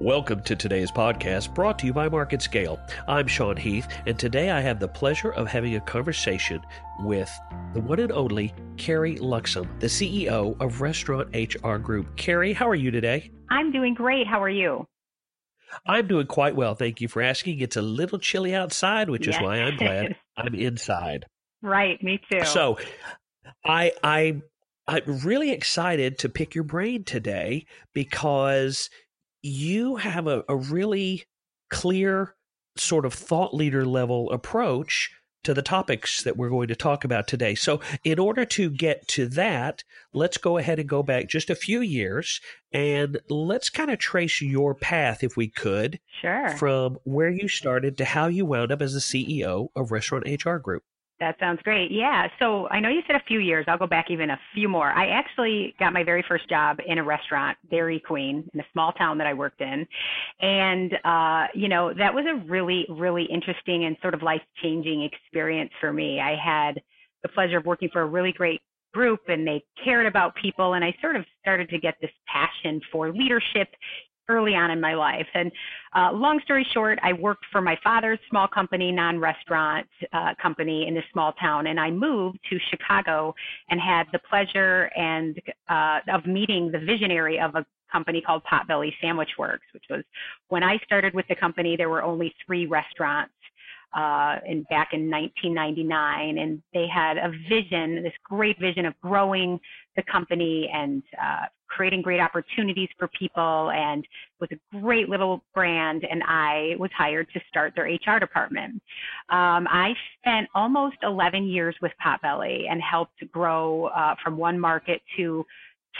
Welcome to today's podcast brought to you by Market Scale. I'm Sean Heath, and today I have the pleasure of having a conversation with the one and only Carrie Luxem, the CEO of Restaurant HR Group. Carrie, how are you today? I'm doing great. How are you? I'm doing quite well. Thank you for asking. It's a little chilly outside, which yes. is why I'm glad I'm inside. Right, me too. So, I I I'm really excited to pick your brain today because you have a, a really clear sort of thought leader level approach to the topics that we're going to talk about today. So, in order to get to that, let's go ahead and go back just a few years and let's kind of trace your path, if we could. Sure. From where you started to how you wound up as the CEO of Restaurant HR Group. That sounds great. Yeah. So I know you said a few years. I'll go back even a few more. I actually got my very first job in a restaurant, Dairy Queen, in a small town that I worked in. And, uh, you know, that was a really, really interesting and sort of life changing experience for me. I had the pleasure of working for a really great group and they cared about people and I sort of started to get this passion for leadership early on in my life. And uh, long story short, I worked for my father's small company, non-restaurant uh, company in this small town, and I moved to Chicago and had the pleasure and uh, of meeting the visionary of a company called Potbelly Sandwich Works, which was when I started with the company, there were only three restaurants uh, in back in 1999, and they had a vision, this great vision of growing the company and uh, creating great opportunities for people, and was a great little brand. And I was hired to start their HR department. Um, I spent almost 11 years with Potbelly and helped grow uh, from one market to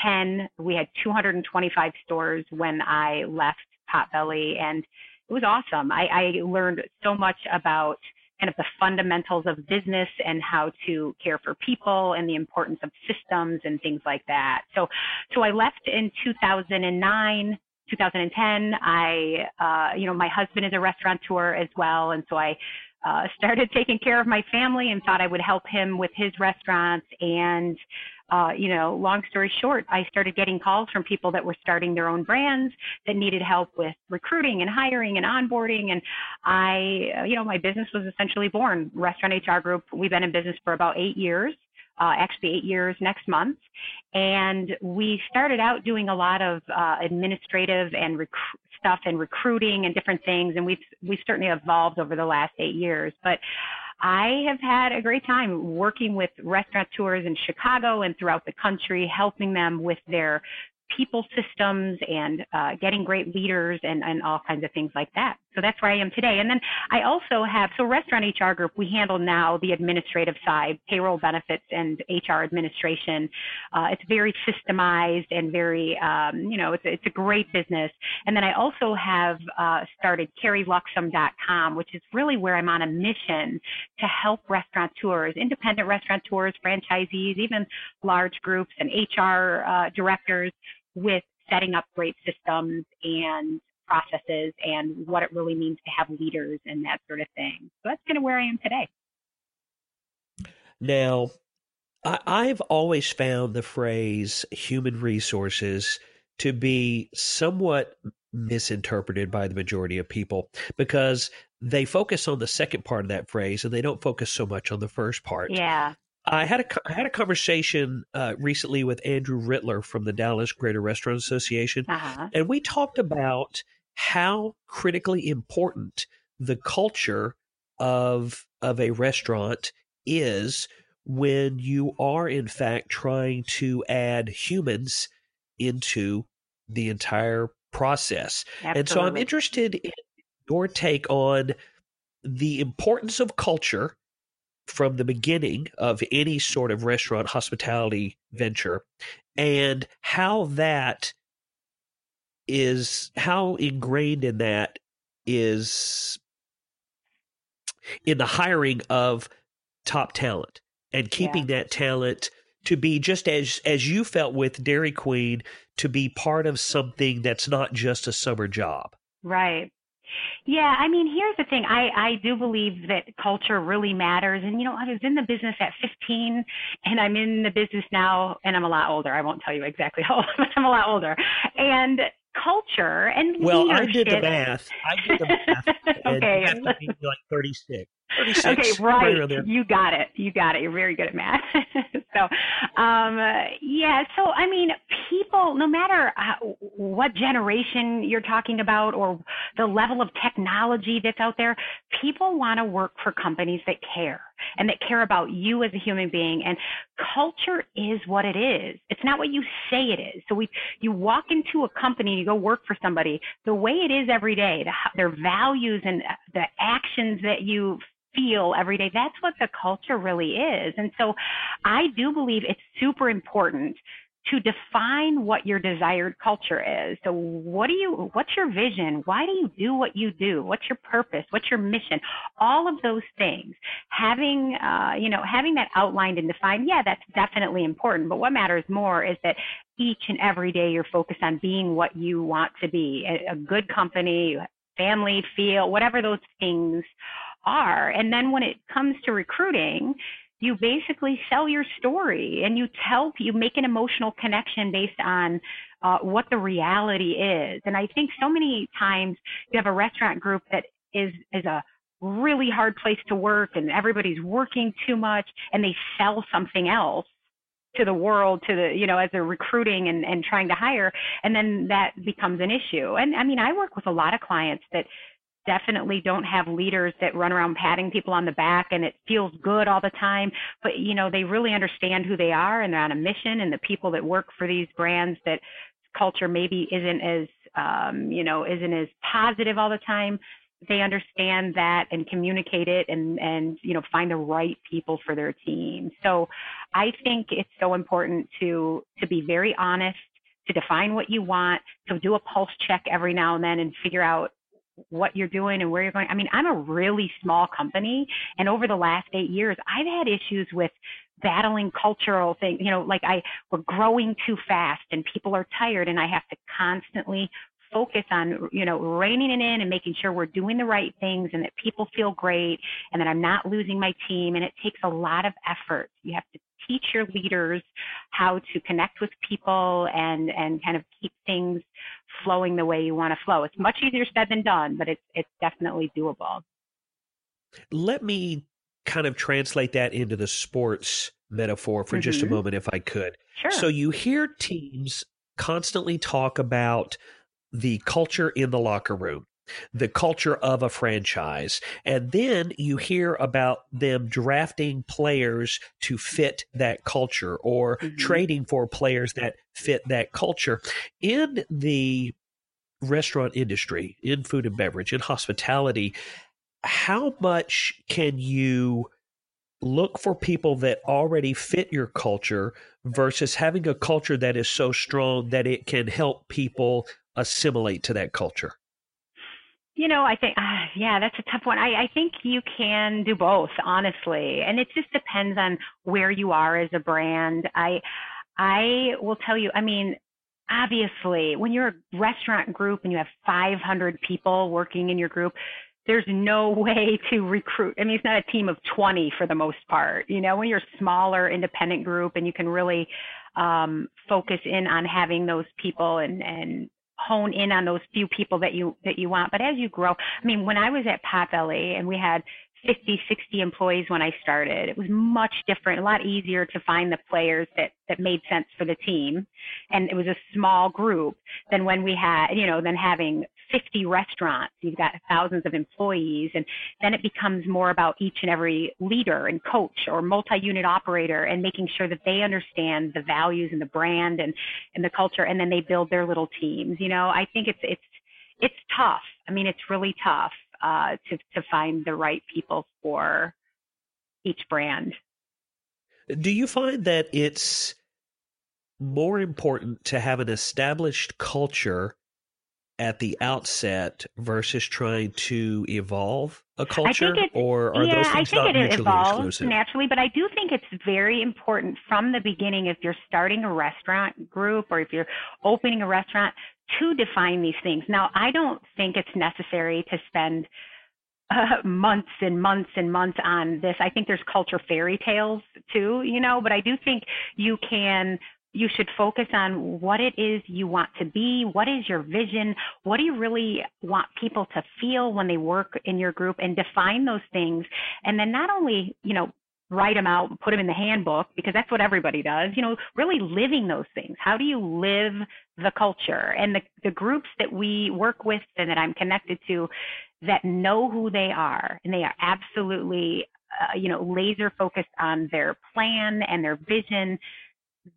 10. We had 225 stores when I left Potbelly, and it was awesome. I, I learned so much about kind of the fundamentals of business and how to care for people and the importance of systems and things like that. So, so I left in 2009. 2010, I, uh, you know, my husband is a restaurateur as well, and so I uh, started taking care of my family and thought I would help him with his restaurants. And uh, you know, long story short, I started getting calls from people that were starting their own brands that needed help with recruiting and hiring and onboarding. And I, uh, you know, my business was essentially born. Restaurant HR Group, we've been in business for about eight years. Uh, actually, eight years next month. And we started out doing a lot of uh, administrative and rec- stuff and recruiting and different things. And we've, we've certainly evolved over the last eight years. But I have had a great time working with restaurateurs in Chicago and throughout the country, helping them with their people systems and uh, getting great leaders and, and all kinds of things like that. So that's where I am today. And then I also have, so Restaurant HR Group, we handle now the administrative side, payroll benefits and HR administration. Uh, it's very systemized and very, um, you know, it's, it's a great business. And then I also have uh, started carrieluxem.com, which is really where I'm on a mission to help restaurateurs, independent restaurateurs, franchisees, even large groups and HR uh, directors with setting up great systems and processes and what it really means to have leaders and that sort of thing. So that's kind of where I am today. Now, I've always found the phrase human resources to be somewhat misinterpreted by the majority of people because they focus on the second part of that phrase and they don't focus so much on the first part. Yeah. I had a I had a conversation uh, recently with Andrew Rittler from the Dallas Greater Restaurant Association, uh-huh. and we talked about how critically important the culture of of a restaurant is when you are in fact trying to add humans into the entire process. Absolutely. And so I'm interested in your take on the importance of culture from the beginning of any sort of restaurant hospitality venture and how that is how ingrained in that is in the hiring of top talent and keeping yeah. that talent to be just as as you felt with Dairy Queen to be part of something that's not just a summer job. Right. Yeah, I mean, here's the thing. I I do believe that culture really matters. And you know, I was in the business at 15, and I'm in the business now, and I'm a lot older. I won't tell you exactly how old, but I'm a lot older. And culture and well leadership. i did the math i did the math okay like 36 36 okay right, right you got it you got it you're very good at math so um yeah so i mean people no matter how, what generation you're talking about or the level of technology that's out there people want to work for companies that care and that care about you as a human being. And culture is what it is. It's not what you say it is. So we, you walk into a company, you go work for somebody, the way it is every day, the, their values and the actions that you feel every day. That's what the culture really is. And so I do believe it's super important to define what your desired culture is. So what do you what's your vision? Why do you do what you do? What's your purpose? What's your mission? All of those things. Having uh, you know, having that outlined and defined, yeah, that's definitely important. But what matters more is that each and every day you're focused on being what you want to be. A, a good company, family, feel, whatever those things are. And then when it comes to recruiting, you basically sell your story and you tell you make an emotional connection based on uh, what the reality is and i think so many times you have a restaurant group that is is a really hard place to work and everybody's working too much and they sell something else to the world to the you know as they're recruiting and, and trying to hire and then that becomes an issue and i mean i work with a lot of clients that definitely don't have leaders that run around patting people on the back and it feels good all the time. But you know they really understand who they are and they're on a mission and the people that work for these brands that culture maybe isn't as um, you know isn't as positive all the time they understand that and communicate it and and you know find the right people for their team. So i think it's so important to to be very honest to define what you want to do a pulse check every now and then and figure out what you're doing and where you're going. I mean, I'm a really small company, and over the last eight years, I've had issues with battling cultural things. You know, like I we're growing too fast, and people are tired, and I have to constantly focus on you know reining it in and making sure we're doing the right things and that people feel great and that I'm not losing my team and it takes a lot of effort. You have to teach your leaders how to connect with people and and kind of keep things flowing the way you want to flow. It's much easier said than done, but it's it's definitely doable. Let me kind of translate that into the sports metaphor for mm-hmm. just a mm-hmm. moment if I could. Sure. So you hear teams constantly talk about the culture in the locker room the culture of a franchise. And then you hear about them drafting players to fit that culture or mm-hmm. trading for players that fit that culture. In the restaurant industry, in food and beverage, in hospitality, how much can you look for people that already fit your culture versus having a culture that is so strong that it can help people assimilate to that culture? You know, I think, uh, yeah, that's a tough one. I, I think you can do both, honestly, and it just depends on where you are as a brand. I, I will tell you. I mean, obviously, when you're a restaurant group and you have 500 people working in your group, there's no way to recruit. I mean, it's not a team of 20 for the most part. You know, when you're a smaller independent group and you can really um, focus in on having those people and and hone in on those few people that you that you want. But as you grow, I mean, when I was at Potbelly and we had 50, 60 employees when I started, it was much different, a lot easier to find the players that that made sense for the team, and it was a small group than when we had, you know, than having 50 restaurants, you've got thousands of employees, and then it becomes more about each and every leader and coach or multi-unit operator and making sure that they understand the values and the brand and, and the culture, and then they build their little teams. You know, I think it's it's it's tough. I mean, it's really tough uh, to to find the right people for each brand. Do you find that it's more important to have an established culture at the outset versus trying to evolve a culture, or are yeah, those things not mutually evolves exclusive? Naturally, but I do think it's very important from the beginning if you're starting a restaurant group or if you're opening a restaurant to define these things. Now, I don't think it's necessary to spend uh, months and months and months on this. I think there's culture fairy tales too, you know, but I do think you can you should focus on what it is you want to be. What is your vision? What do you really want people to feel when they work in your group and define those things. And then not only, you know, write them out, and put them in the handbook because that's what everybody does, you know, really living those things. How do you live the culture? And the, the groups that we work with and that I'm connected to that know who they are and they are absolutely, uh, you know, laser focused on their plan and their vision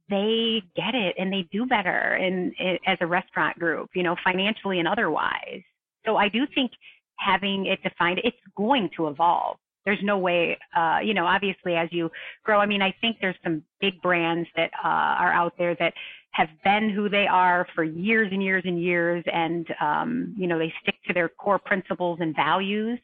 they get it and they do better in as a restaurant group, you know, financially and otherwise. So I do think having it defined, it's going to evolve. There's no way, uh, you know, obviously as you grow, I mean, I think there's some big brands that uh, are out there that have been who they are for years and years and years, and um, you know, they stick to their core principles and values,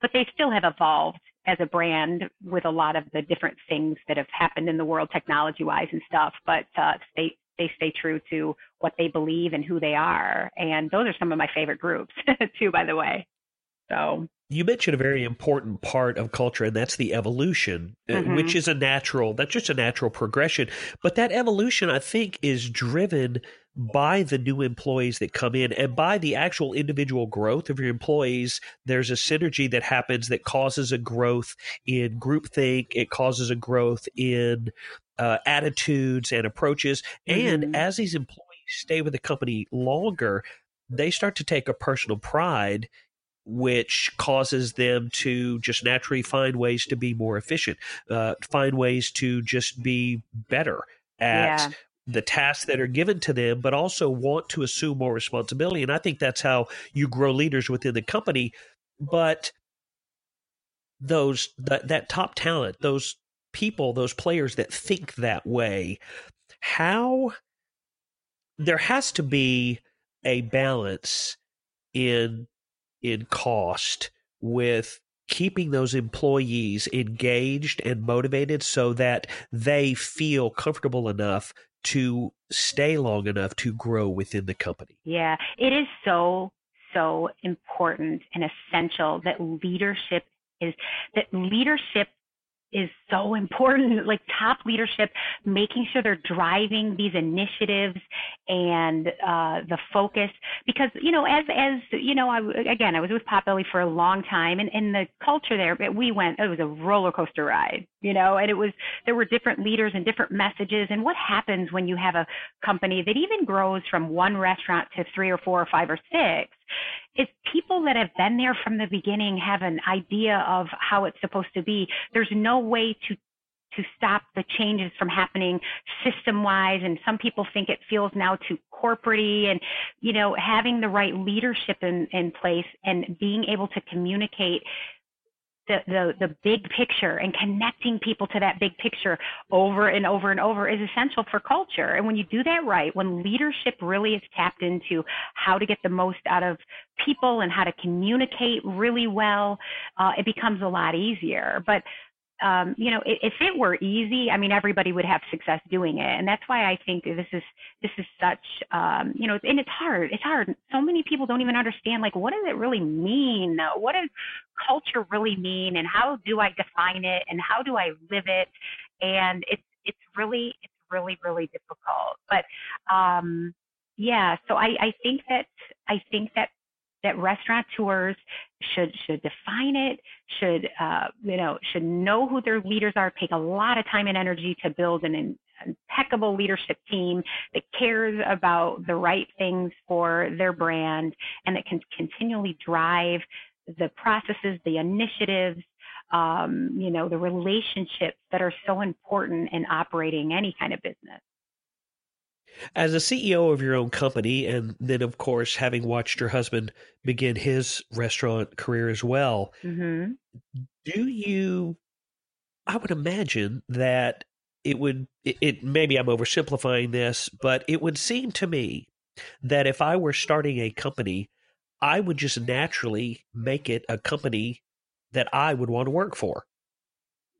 but they still have evolved as a brand with a lot of the different things that have happened in the world technology wise and stuff but uh, they they stay true to what they believe and who they are. And those are some of my favorite groups too by the way. So. You mentioned a very important part of culture and that's the evolution uh, mm-hmm. which is a natural that's just a natural progression. But that evolution i think is driven by the new employees that come in and by the actual individual growth of your employees, there's a synergy that happens that causes a growth in groupthink. It causes a growth in uh, attitudes and approaches. Mm-hmm. And as these employees stay with the company longer, they start to take a personal pride which causes them to just naturally find ways to be more efficient, uh, find ways to just be better at yeah the tasks that are given to them, but also want to assume more responsibility. And I think that's how you grow leaders within the company. But those that, that top talent, those people, those players that think that way, how there has to be a balance in in cost with keeping those employees engaged and motivated so that they feel comfortable enough to stay long enough to grow within the company. Yeah, it is so, so important and essential that leadership is that leadership is so important like top leadership making sure they're driving these initiatives and uh, the focus. Because you know as as you know I again I was with Potbelly for a long time and in the culture there we went it was a roller coaster ride you know and it was there were different leaders and different messages and what happens when you have a company that even grows from one restaurant to three or four or five or six is people that have been there from the beginning have an idea of how it's supposed to be. There's no way to to stop the changes from happening system wise and some people think it feels now too corporatey and you know having the right leadership in in place and being able to communicate the, the, the big picture and connecting people to that big picture over and over and over is essential for culture. And when you do that right, when leadership really is tapped into how to get the most out of people and how to communicate really well, uh, it becomes a lot easier. But um, you know, if it were easy, I mean, everybody would have success doing it, and that's why I think this is this is such, um, you know, and it's hard. It's hard. So many people don't even understand, like, what does it really mean? What does culture really mean, and how do I define it, and how do I live it? And it's it's really it's really really difficult. But um, yeah, so I I think that I think that that restaurateurs should should define it, should uh, you know should know who their leaders are, take a lot of time and energy to build an impeccable leadership team that cares about the right things for their brand and that can continually drive the processes, the initiatives, um, you know, the relationships that are so important in operating any kind of business. As a CEO of your own company, and then, of course, having watched your husband begin his restaurant career as well, mm-hmm. do you? I would imagine that it would, it, it, maybe I'm oversimplifying this, but it would seem to me that if I were starting a company, I would just naturally make it a company that I would want to work for.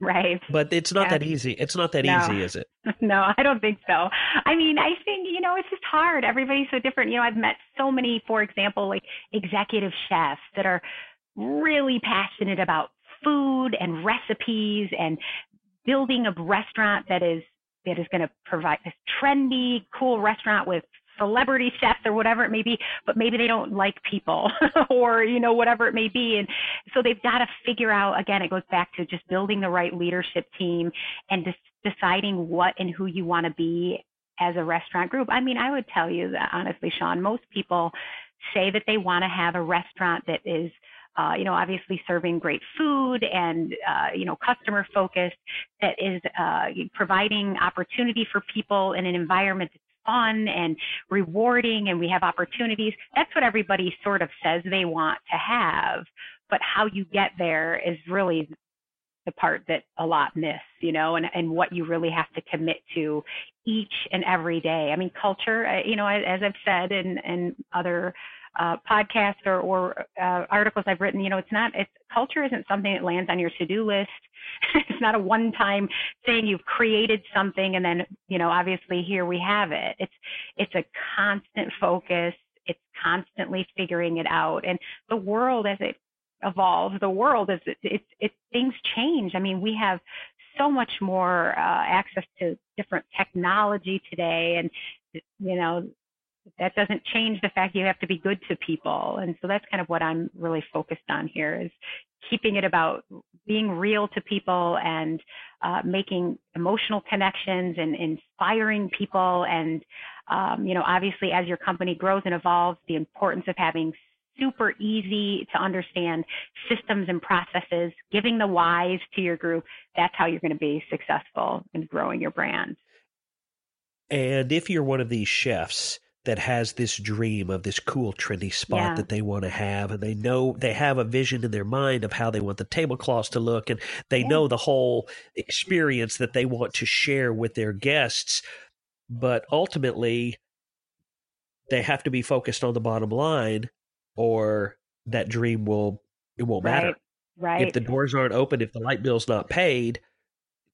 Right. But it's not yeah. that easy. It's not that no. easy, is it? No, I don't think so. I mean, I think, you know, it's just hard. Everybody's so different. You know, I've met so many, for example, like executive chefs that are really passionate about food and recipes and building a restaurant that is that is going to provide this trendy, cool restaurant with celebrity chefs or whatever it may be, but maybe they don't like people or, you know, whatever it may be. And so they've got to figure out, again, it goes back to just building the right leadership team and just deciding what and who you want to be as a restaurant group. I mean, I would tell you that honestly, Sean, most people say that they want to have a restaurant that is uh, you know, obviously serving great food and, uh, you know, customer focused that is uh, providing opportunity for people in an environment fun and rewarding and we have opportunities. That's what everybody sort of says they want to have. But how you get there is really the part that a lot miss, you know, and, and what you really have to commit to each and every day. I mean, culture, uh, you know, as I've said in, in other uh, podcasts or, or uh, articles I've written, you know, it's not, it's culture isn't something that lands on your to-do list. it's not a one-time thing. You've created something and then, you know, obviously here we have it. It's, it's a constant focus. It's constantly figuring it out. And the world as it evolves, the world is, it's, it, it, things change. I mean, we have so much more uh, access to different technology today and you know that doesn't change the fact you have to be good to people. And so that's kind of what I'm really focused on here is keeping it about being real to people and uh, making emotional connections and inspiring people. And, um, you know, obviously as your company grows and evolves, the importance of having super easy to understand systems and processes, giving the whys to your group, that's how you're going to be successful in growing your brand. And if you're one of these chefs that has this dream of this cool trendy spot yeah. that they want to have and they know they have a vision in their mind of how they want the tablecloths to look and they yeah. know the whole experience that they want to share with their guests but ultimately they have to be focused on the bottom line or that dream will it won't right. matter right if the doors aren't open if the light bill's not paid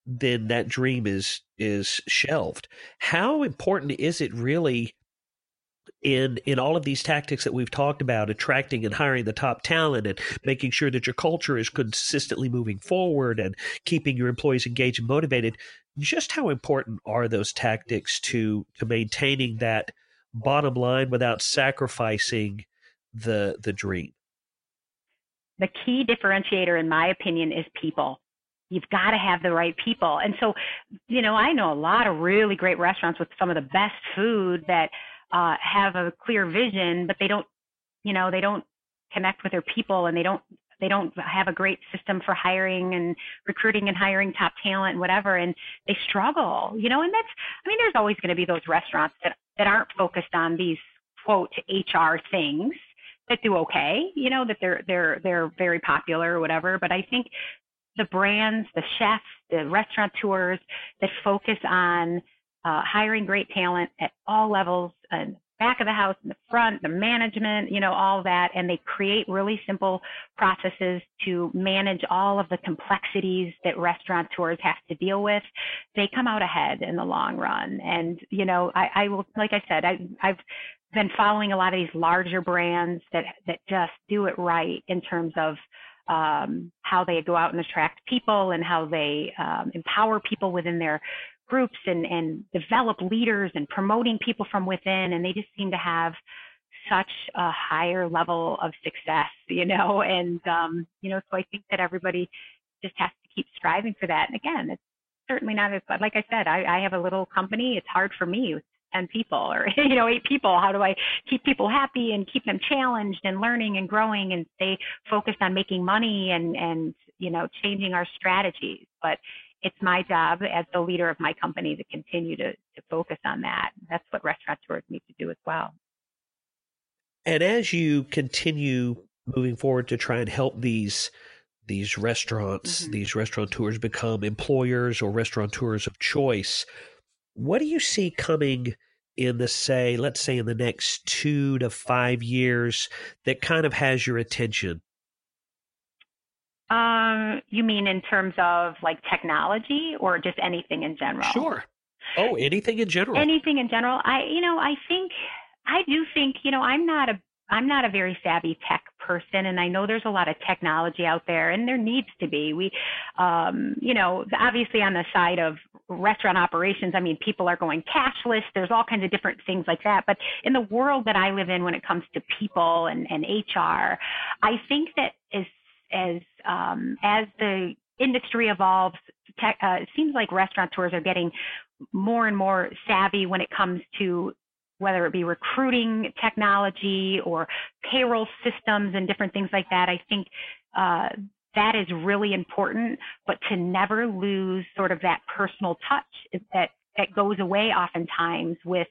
then that dream is is shelved how important is it really in in all of these tactics that we've talked about attracting and hiring the top talent and making sure that your culture is consistently moving forward and keeping your employees engaged and motivated just how important are those tactics to to maintaining that bottom line without sacrificing the the dream the key differentiator in my opinion is people You've got to have the right people. And so, you know, I know a lot of really great restaurants with some of the best food that uh, have a clear vision, but they don't, you know, they don't connect with their people and they don't they don't have a great system for hiring and recruiting and hiring top talent and whatever and they struggle you know and that's i mean there's always going to be those restaurants that that aren't focused on these quote hr things that do okay you know that they're they're they're very popular or whatever but i think the brands the chefs the restaurateurs that focus on uh, hiring great talent at all levels and back of the house, in the front, the management, you know, all that. And they create really simple processes to manage all of the complexities that restaurateurs have to deal with. They come out ahead in the long run. And, you know, I, I will, like I said, I, I've been following a lot of these larger brands that, that just do it right in terms of um, how they go out and attract people and how they um, empower people within their groups and, and develop leaders and promoting people from within. And they just seem to have such a higher level of success, you know, and, um, you know, so I think that everybody just has to keep striving for that. And again, it's certainly not as, like I said, I, I have a little company. It's hard for me with 10 people or, you know, eight people. How do I keep people happy and keep them challenged and learning and growing and stay focused on making money and, and, you know, changing our strategies. But it's my job as the leader of my company to continue to, to focus on that. That's what restaurateurs need to do as well. And as you continue moving forward to try and help these these restaurants, mm-hmm. these restaurateurs become employers or restaurateurs of choice, what do you see coming in the say, let's say in the next two to five years that kind of has your attention? Um, you mean in terms of like technology or just anything in general? Sure. Oh, anything in general. Anything in general. I, you know, I think, I do think, you know, I'm not a, I'm not a very savvy tech person, and I know there's a lot of technology out there, and there needs to be. We, um, you know, obviously on the side of restaurant operations, I mean, people are going cashless. There's all kinds of different things like that. But in the world that I live in, when it comes to people and, and HR, I think that as as um, as the industry evolves, tech, uh, it seems like restaurateurs are getting more and more savvy when it comes to whether it be recruiting technology or payroll systems and different things like that. I think uh, that is really important, but to never lose sort of that personal touch that that goes away oftentimes with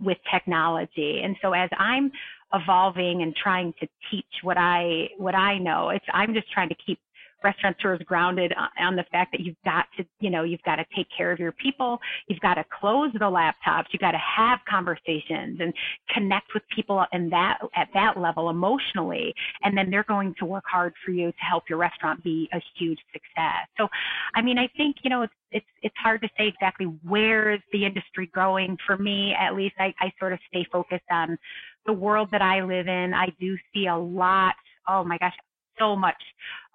with technology. And so as I'm evolving and trying to teach what I what I know, it's I'm just trying to keep restaurateurs grounded on the fact that you've got to, you know, you've got to take care of your people. You've got to close the laptops. You've got to have conversations and connect with people in that, at that level emotionally. And then they're going to work hard for you to help your restaurant be a huge success. So, I mean, I think, you know, it's, it's, it's hard to say exactly where is the industry going. For me, at least, I, I sort of stay focused on the world that I live in. I do see a lot oh my gosh, so much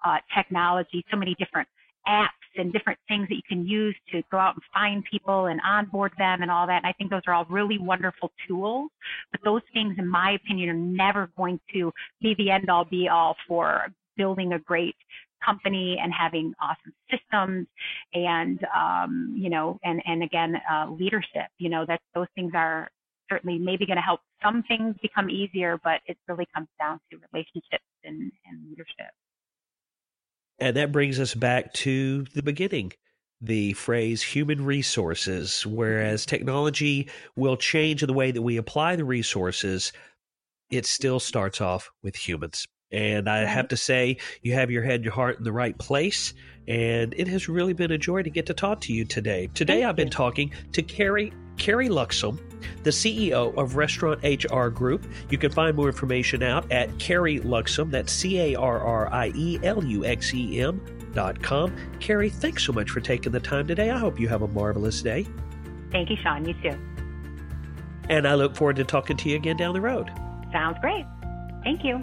uh, technology, so many different apps and different things that you can use to go out and find people and onboard them and all that. And I think those are all really wonderful tools. But those things, in my opinion, are never going to be the end all be all for building a great company and having awesome systems and um, you know and and again uh, leadership you know that those things are certainly maybe going to help some things become easier but it really comes down to relationships and, and leadership and that brings us back to the beginning the phrase human resources. Mm-hmm. Whereas technology will change the way that we apply the resources, it still starts off with humans. And I mm-hmm. have to say, you have your head, your heart in the right place. And it has really been a joy to get to talk to you today. Today, Thank I've been talking to Carrie Carrie Luxem, the CEO of Restaurant HR Group. You can find more information out at Carrie Luxem, that's C A R R I E L U X E M dot com. Carrie, thanks so much for taking the time today. I hope you have a marvelous day. Thank you, Sean. You too. And I look forward to talking to you again down the road. Sounds great. Thank you.